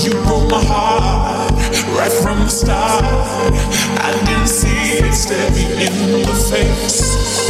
You broke my heart right from the start. I didn't see it staring in the face.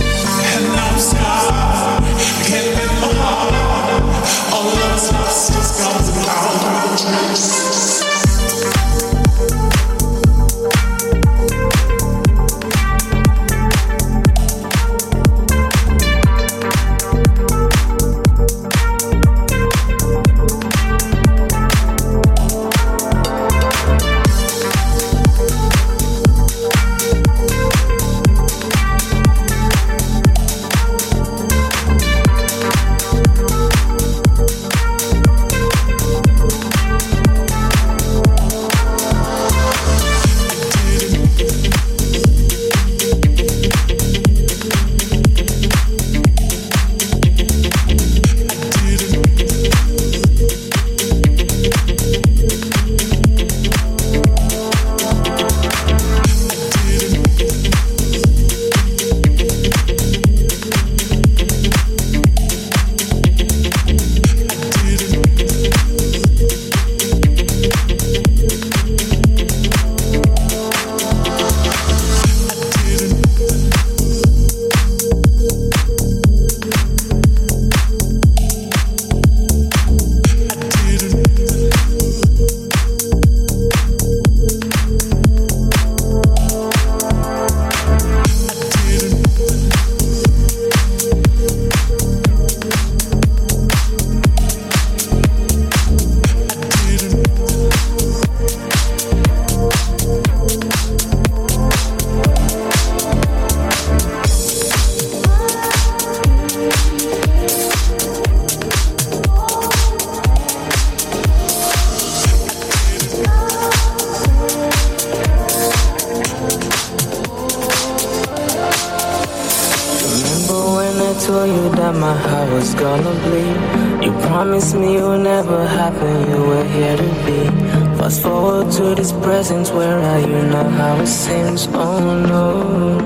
Fast forward to this present, where are you now? How it seems, oh no.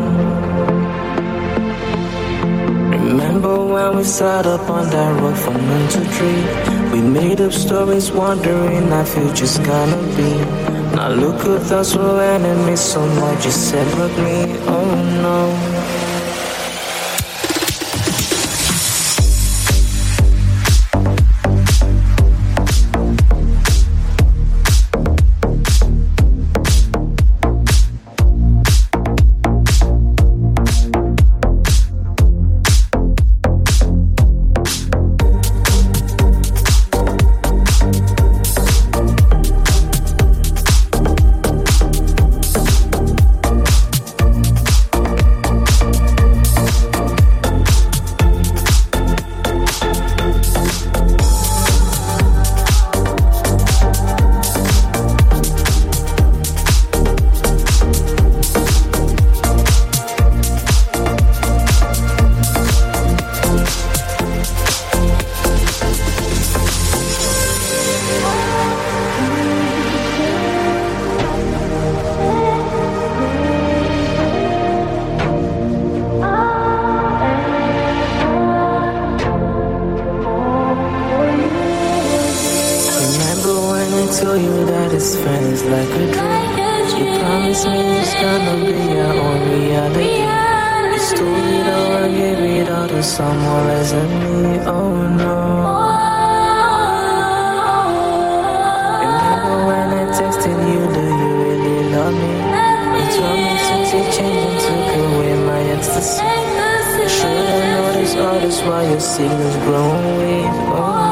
Remember when we sat up on that road from noon to three? We made up stories, wondering our future's gonna be. Now look at us, we're enemies, so much you separate me, oh no. changed and took away my ecstasy. Should've noticed all this while your signal's growing Oh.